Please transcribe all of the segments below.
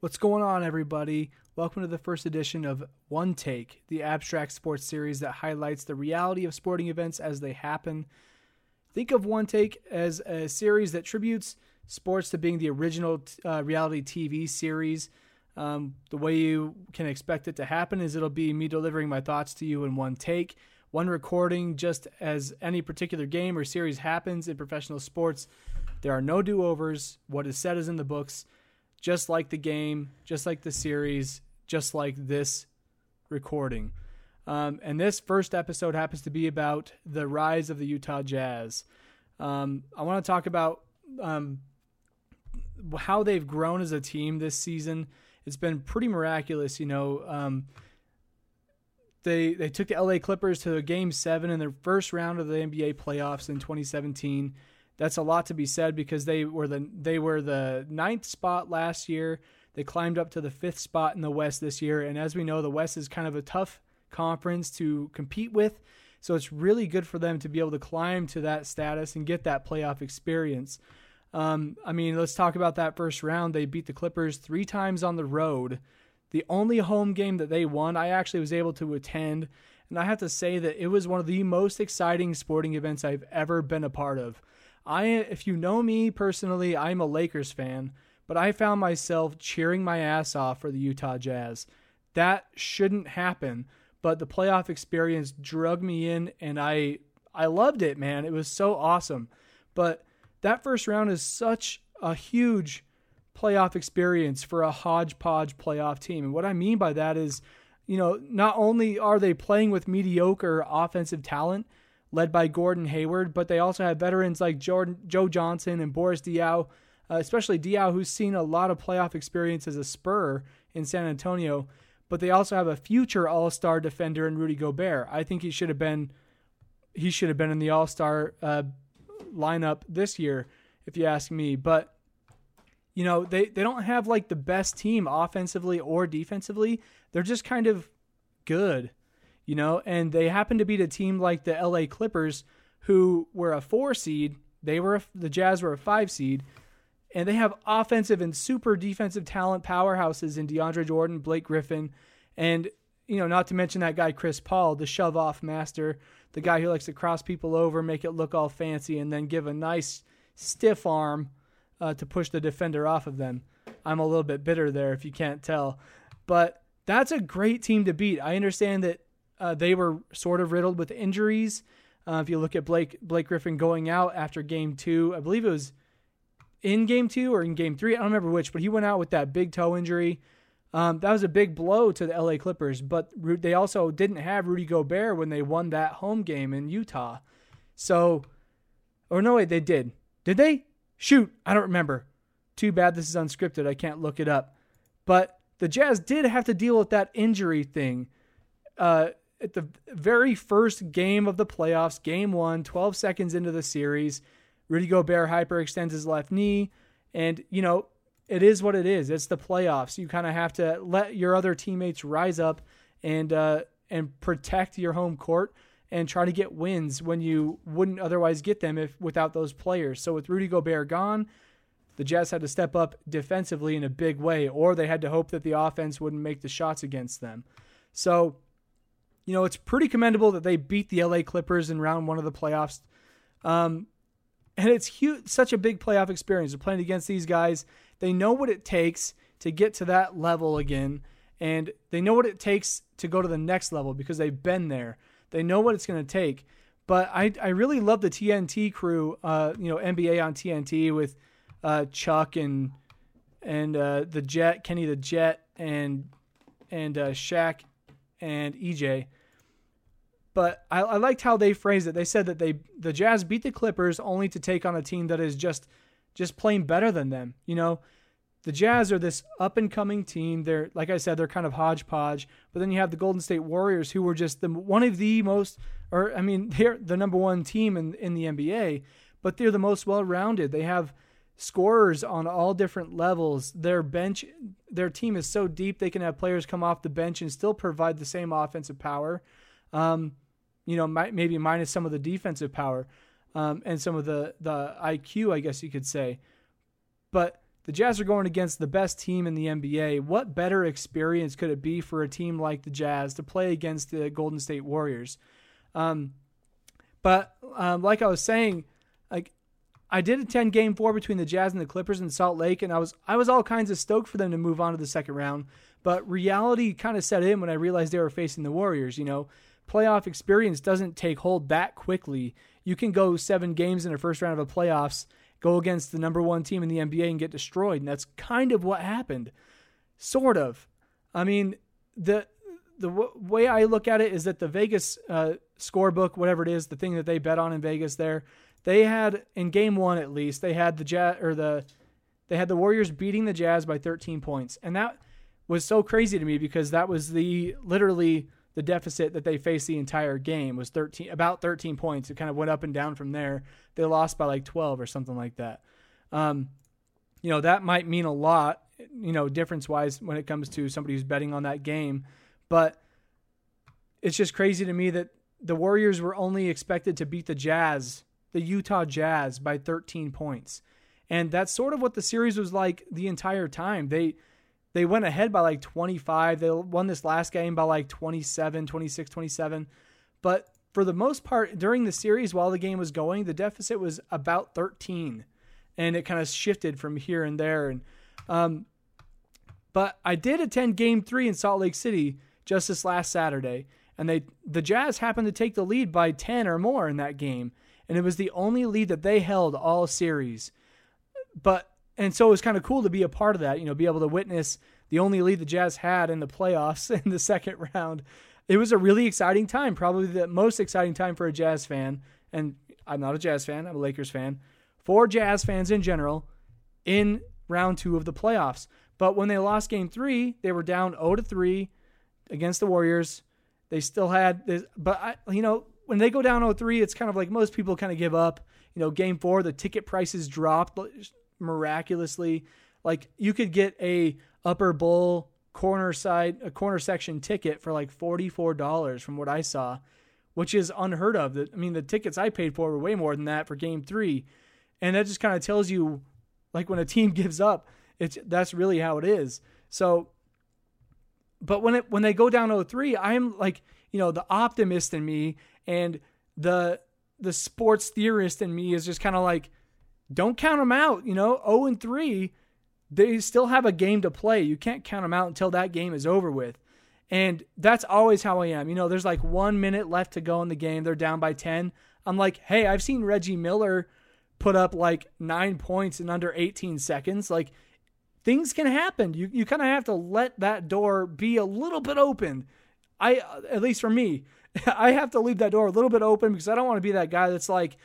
What's going on, everybody? Welcome to the first edition of One Take, the abstract sports series that highlights the reality of sporting events as they happen. Think of One Take as a series that tributes sports to being the original uh, reality TV series. Um, the way you can expect it to happen is it'll be me delivering my thoughts to you in one take, one recording, just as any particular game or series happens in professional sports. There are no do overs. What is said is in the books just like the game, just like the series, just like this recording. Um, and this first episode happens to be about the rise of the Utah Jazz. Um, I want to talk about um, how they've grown as a team this season. It's been pretty miraculous, you know. Um, they they took the LA Clippers to Game Seven in their first round of the NBA playoffs in 2017 that's a lot to be said because they were the they were the ninth spot last year. They climbed up to the fifth spot in the West this year, and as we know, the West is kind of a tough conference to compete with. So it's really good for them to be able to climb to that status and get that playoff experience. Um, I mean, let's talk about that first round. They beat the Clippers three times on the road. The only home game that they won, I actually was able to attend. And I have to say that it was one of the most exciting sporting events I've ever been a part of. I if you know me personally, I'm a Lakers fan, but I found myself cheering my ass off for the Utah Jazz. That shouldn't happen, but the playoff experience drug me in and I I loved it, man. It was so awesome. But that first round is such a huge playoff experience for a hodgepodge playoff team. And what I mean by that is, you know, not only are they playing with mediocre offensive talent, led by Gordon Hayward, but they also have veterans like Jordan, Joe Johnson and Boris Diaw, uh, especially Diaw, who's seen a lot of playoff experience as a Spur in San Antonio. But they also have a future All Star defender in Rudy Gobert. I think he should have been he should have been in the All Star uh, lineup this year, if you ask me. But you know they they don't have like the best team offensively or defensively. They're just kind of good you know, and they happened to beat a team like the LA Clippers, who were a four seed. They were the Jazz were a five seed, and they have offensive and super defensive talent powerhouses in DeAndre Jordan, Blake Griffin, and you know, not to mention that guy Chris Paul, the shove off master, the guy who likes to cross people over, make it look all fancy, and then give a nice stiff arm uh, to push the defender off of them. I'm a little bit bitter there if you can't tell, but that's a great team to beat. I understand that uh, they were sort of riddled with injuries. Uh, if you look at Blake Blake Griffin going out after Game Two, I believe it was in Game Two or in Game Three. I don't remember which, but he went out with that big toe injury. Um, that was a big blow to the LA Clippers, but they also didn't have Rudy Gobert when they won that home game in Utah. So, or no, wait, they did. Did they? Shoot, I don't remember. Too bad this is unscripted. I can't look it up. But the Jazz did have to deal with that injury thing. Uh, at the very first game of the playoffs, game one, 12 seconds into the series, Rudy Gobert hyperextends his left knee. And, you know, it is what it is. It's the playoffs. You kind of have to let your other teammates rise up and, uh, and protect your home court and try to get wins when you wouldn't otherwise get them if without those players. So with Rudy Gobert gone, the Jazz had to step up defensively in a big way, or they had to hope that the offense wouldn't make the shots against them. So you know, it's pretty commendable that they beat the LA Clippers in round one of the playoffs. Um, and it's huge, such a big playoff experience. They're playing against these guys. They know what it takes to get to that level again, and they know what it takes to go to the next level because they've been there. They know what it's going to take. But I, I really love the TNT crew, uh, you know, NBA on TNT with uh, Chuck and and uh, the Jet, Kenny the Jet, and and uh, Shaq and EJ. But I, I liked how they phrased it. They said that they the Jazz beat the Clippers only to take on a team that is just just playing better than them. You know, the Jazz are this up and coming team. They're like I said, they're kind of hodgepodge. But then you have the Golden State Warriors, who were just the one of the most, or I mean, they're the number one team in in the NBA. But they're the most well rounded. They have scorers on all different levels. Their bench, their team is so deep they can have players come off the bench and still provide the same offensive power. Um, you know, maybe minus some of the defensive power um, and some of the the IQ, I guess you could say. But the Jazz are going against the best team in the NBA. What better experience could it be for a team like the Jazz to play against the Golden State Warriors? Um, but um, like I was saying, like I did attend Game Four between the Jazz and the Clippers in Salt Lake, and I was I was all kinds of stoked for them to move on to the second round. But reality kind of set in when I realized they were facing the Warriors. You know, playoff experience doesn't take hold that quickly. You can go seven games in a first round of a playoffs go against the number one team in the NBA and get destroyed. And that's kind of what happened. Sort of. I mean, the the w- way I look at it is that the Vegas uh, scorebook, whatever it is, the thing that they bet on in Vegas, there, they had in game one at least, they had the Jazz or the they had the Warriors beating the Jazz by 13 points, and that was so crazy to me because that was the literally the deficit that they faced the entire game was 13 about 13 points. It kind of went up and down from there. They lost by like 12 or something like that. Um, you know, that might mean a lot, you know, difference wise when it comes to somebody who's betting on that game. But it's just crazy to me that the Warriors were only expected to beat the Jazz, the Utah Jazz, by 13 points. And that's sort of what the series was like the entire time. They they went ahead by like 25. They won this last game by like 27, 26, 27. But for the most part, during the series, while the game was going, the deficit was about 13. And it kind of shifted from here and there. And, um, but I did attend game three in Salt Lake City just this last Saturday. And they the Jazz happened to take the lead by 10 or more in that game. And it was the only lead that they held all series. But and so it was kind of cool to be a part of that, you know, be able to witness the only lead the Jazz had in the playoffs in the second round. It was a really exciting time, probably the most exciting time for a Jazz fan. And I'm not a Jazz fan, I'm a Lakers fan. For Jazz fans in general, in round two of the playoffs. But when they lost game three, they were down 0 to 3 against the Warriors. They still had this, but I, you know, when they go down 0 3, it's kind of like most people kind of give up. You know, game four, the ticket prices dropped miraculously. Like you could get a upper bowl corner side a corner section ticket for like $44 from what I saw, which is unheard of. That I mean, the tickets I paid for were way more than that for game 3. And that just kind of tells you like when a team gives up, it's that's really how it is. So but when it when they go down 0-3, I'm like, you know, the optimist in me and the the sports theorist in me is just kind of like don't count them out. You know, 0 and 3, they still have a game to play. You can't count them out until that game is over with. And that's always how I am. You know, there's like one minute left to go in the game. They're down by 10. I'm like, hey, I've seen Reggie Miller put up like nine points in under 18 seconds. Like, things can happen. You, you kind of have to let that door be a little bit open. I, at least for me, I have to leave that door a little bit open because I don't want to be that guy that's like,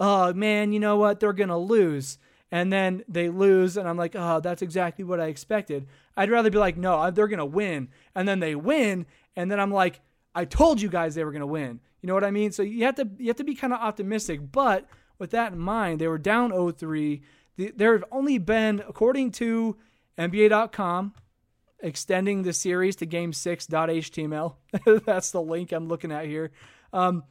oh man, you know what? They're going to lose. And then they lose, and I'm like, oh, that's exactly what I expected. I'd rather be like, no, they're going to win. And then they win, and then I'm like, I told you guys they were going to win. You know what I mean? So you have to you have to be kind of optimistic. But with that in mind, they were down 0-3. There have only been, according to NBA.com, extending the series to game 6.html. That's the link I'm looking at here. Um,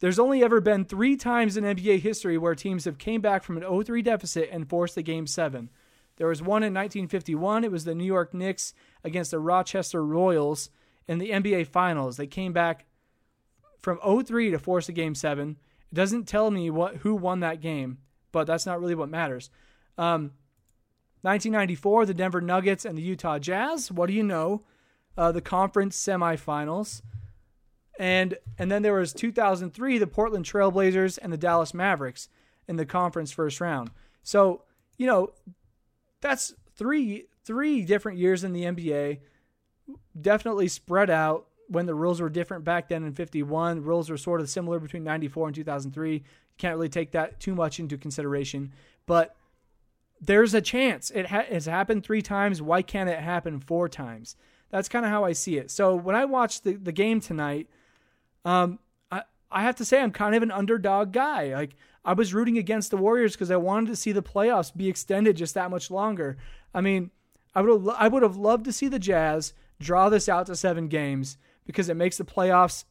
there's only ever been three times in NBA history where teams have came back from an 0-3 deficit and forced a game seven. There was one in 1951. It was the New York Knicks against the Rochester Royals in the NBA Finals. They came back from 0-3 to force a game seven. It doesn't tell me what who won that game, but that's not really what matters. Um, 1994, the Denver Nuggets and the Utah Jazz. What do you know? Uh, the conference semifinals. And and then there was 2003, the Portland Trailblazers and the Dallas Mavericks in the conference first round. So, you know, that's three three different years in the NBA. Definitely spread out when the rules were different back then in 51. Rules were sort of similar between 94 and 2003. You can't really take that too much into consideration, but there's a chance. It ha- has happened three times. Why can't it happen four times? That's kind of how I see it. So when I watched the, the game tonight, um, I I have to say I'm kind of an underdog guy. Like I was rooting against the Warriors because I wanted to see the playoffs be extended just that much longer. I mean, I would I would have loved to see the Jazz draw this out to seven games because it makes the playoffs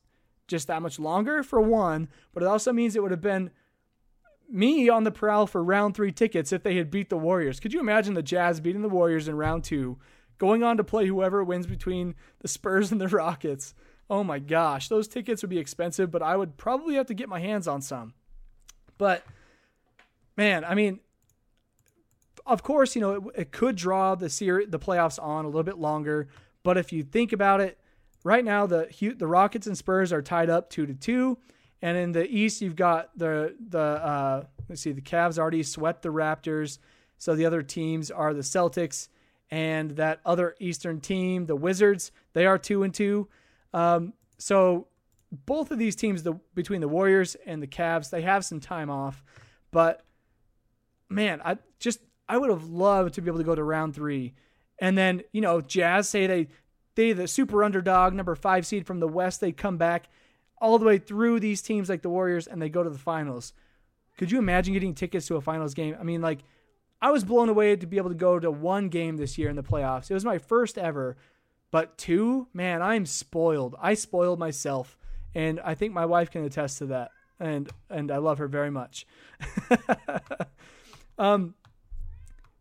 just that much longer for one, but it also means it would have been me on the prowl for round three tickets if they had beat the Warriors. Could you imagine the Jazz beating the Warriors in round two, going on to play whoever wins between the Spurs and the Rockets? Oh my gosh, those tickets would be expensive, but I would probably have to get my hands on some. But man, I mean, of course, you know it, it could draw the series, the playoffs on a little bit longer. But if you think about it, right now the the Rockets and Spurs are tied up two to two, and in the East you've got the the uh, let's see, the Cavs already swept the Raptors, so the other teams are the Celtics and that other Eastern team, the Wizards. They are two and two. Um, so both of these teams, the between the Warriors and the Cavs, they have some time off, but man, I just I would have loved to be able to go to round three, and then you know Jazz say they they the super underdog number five seed from the West, they come back all the way through these teams like the Warriors and they go to the finals. Could you imagine getting tickets to a finals game? I mean, like I was blown away to be able to go to one game this year in the playoffs. It was my first ever, but two, man, I'm spoiled. I spoiled myself and I think my wife can attest to that. And and I love her very much. um,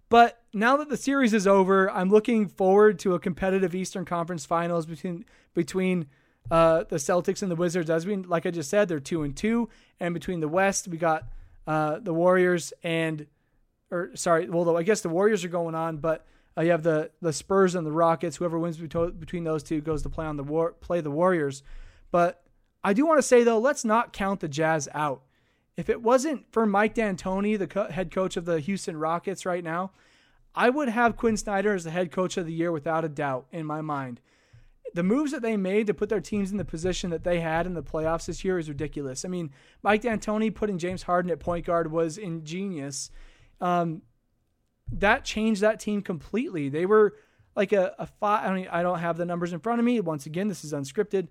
but now that the series is over, I'm looking forward to a competitive Eastern Conference Finals between between uh, the Celtics and the Wizards. As we like I just said, they're two and two, and between the West, we got uh, the Warriors and or sorry, well, though I guess the Warriors are going on, but uh, you have the the Spurs and the Rockets. Whoever wins between those two goes to play on the war, play the Warriors. But I do want to say though, let's not count the Jazz out. If it wasn't for Mike D'Antoni, the co- head coach of the Houston Rockets right now, I would have Quin Snyder as the head coach of the year without a doubt in my mind. The moves that they made to put their teams in the position that they had in the playoffs this year is ridiculous. I mean, Mike D'Antoni putting James Harden at point guard was ingenious. Um, that changed that team completely. They were like a, a five. I don't, I don't have the numbers in front of me. Once again, this is unscripted.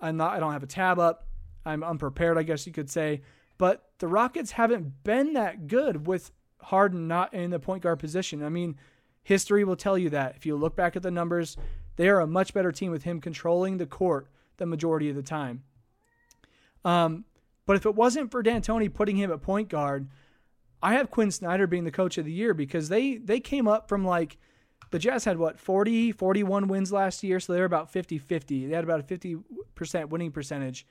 I'm not. I don't have a tab up. I'm unprepared, I guess you could say. But the Rockets haven't been that good with Harden not in the point guard position. I mean, history will tell you that. If you look back at the numbers, they are a much better team with him controlling the court the majority of the time. Um, but if it wasn't for D'Antoni putting him at point guard, I have Quin Snyder being the coach of the year because they they came up from like the Jazz had what 40 41 wins last year so they're about 50-50 they had about a 50% winning percentage.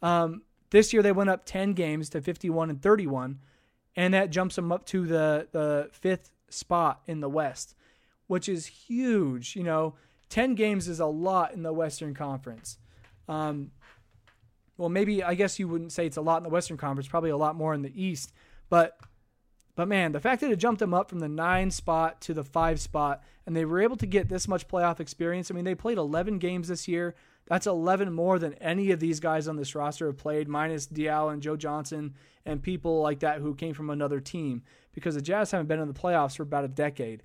Um, this year they went up 10 games to 51 and 31 and that jumps them up to the the fifth spot in the West which is huge you know. 10 games is a lot in the Western Conference. Um, well maybe I guess you wouldn't say it's a lot in the Western Conference probably a lot more in the East but but man, the fact that it jumped them up from the nine spot to the five spot, and they were able to get this much playoff experience. I mean, they played 11 games this year. That's 11 more than any of these guys on this roster have played, minus Diaw and Joe Johnson and people like that who came from another team, because the Jazz haven't been in the playoffs for about a decade.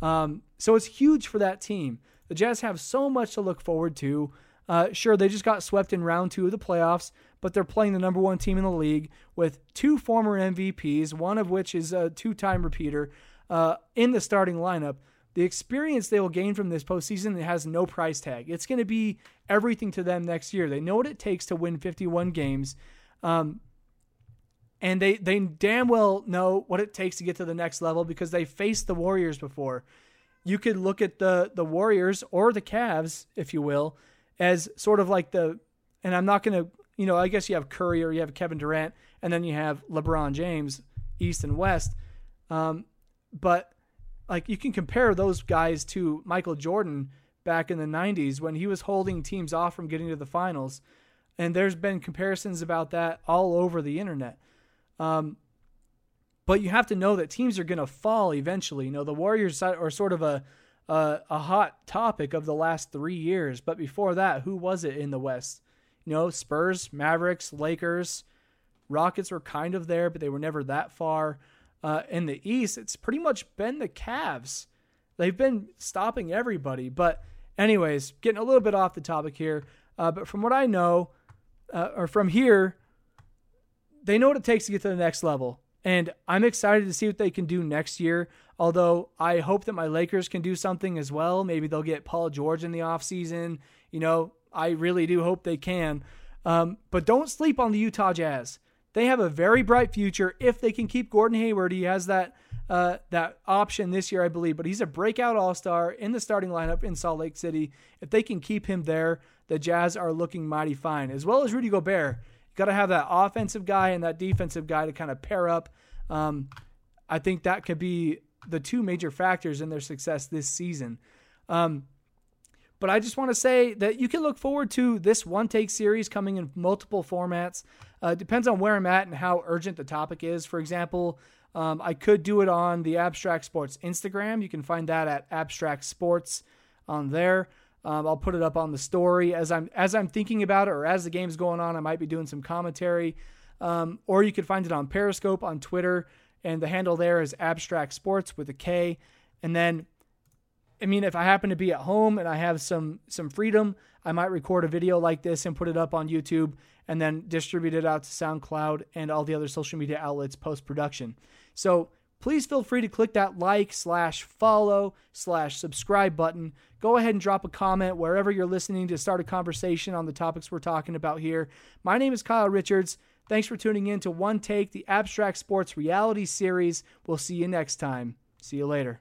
Um, so it's huge for that team. The Jazz have so much to look forward to. Uh, sure, they just got swept in round two of the playoffs, but they're playing the number one team in the league with two former MVPs, one of which is a two time repeater, uh, in the starting lineup. The experience they will gain from this postseason has no price tag. It's going to be everything to them next year. They know what it takes to win 51 games. Um, and they, they damn well know what it takes to get to the next level because they faced the Warriors before. You could look at the the Warriors or the Cavs, if you will, as sort of like the and I'm not going to you know, I guess you have Curry or you have Kevin Durant, and then you have LeBron James, East and West. Um, but like you can compare those guys to Michael Jordan back in the 90s when he was holding teams off from getting to the finals. And there's been comparisons about that all over the internet. Um, but you have to know that teams are going to fall eventually. You know, the Warriors are sort of a, a, a hot topic of the last three years. But before that, who was it in the West? You know, Spurs, Mavericks, Lakers, Rockets were kind of there, but they were never that far. Uh, in the East, it's pretty much been the Cavs. They've been stopping everybody. But, anyways, getting a little bit off the topic here. Uh, but from what I know, uh, or from here, they know what it takes to get to the next level. And I'm excited to see what they can do next year. Although I hope that my Lakers can do something as well. Maybe they'll get Paul George in the offseason. You know, I really do hope they can. Um, but don't sleep on the Utah Jazz. they have a very bright future if they can keep Gordon Hayward. He has that uh, that option this year, I believe, but he's a breakout All Star in the starting lineup in Salt Lake City. If they can keep him there, the Jazz are looking mighty fine, as well as Rudy Gobert. You got to have that offensive guy and that defensive guy to kind of pair up. Um, I think that could be the two major factors in their success this season. Um, but I just want to say that you can look forward to this one take series coming in multiple formats. Uh, depends on where I'm at and how urgent the topic is. For example, um, I could do it on the Abstract Sports Instagram. You can find that at Abstract Sports on there. Um, I'll put it up on the story as I'm as I'm thinking about it, or as the game's going on. I might be doing some commentary, um, or you could find it on Periscope on Twitter, and the handle there is Abstract Sports with a K. And then I mean, if I happen to be at home and I have some some freedom, I might record a video like this and put it up on YouTube and then distribute it out to SoundCloud and all the other social media outlets post production. So please feel free to click that like slash follow slash subscribe button. Go ahead and drop a comment wherever you're listening to start a conversation on the topics we're talking about here. My name is Kyle Richards. Thanks for tuning in to One Take, the Abstract Sports Reality Series. We'll see you next time. See you later.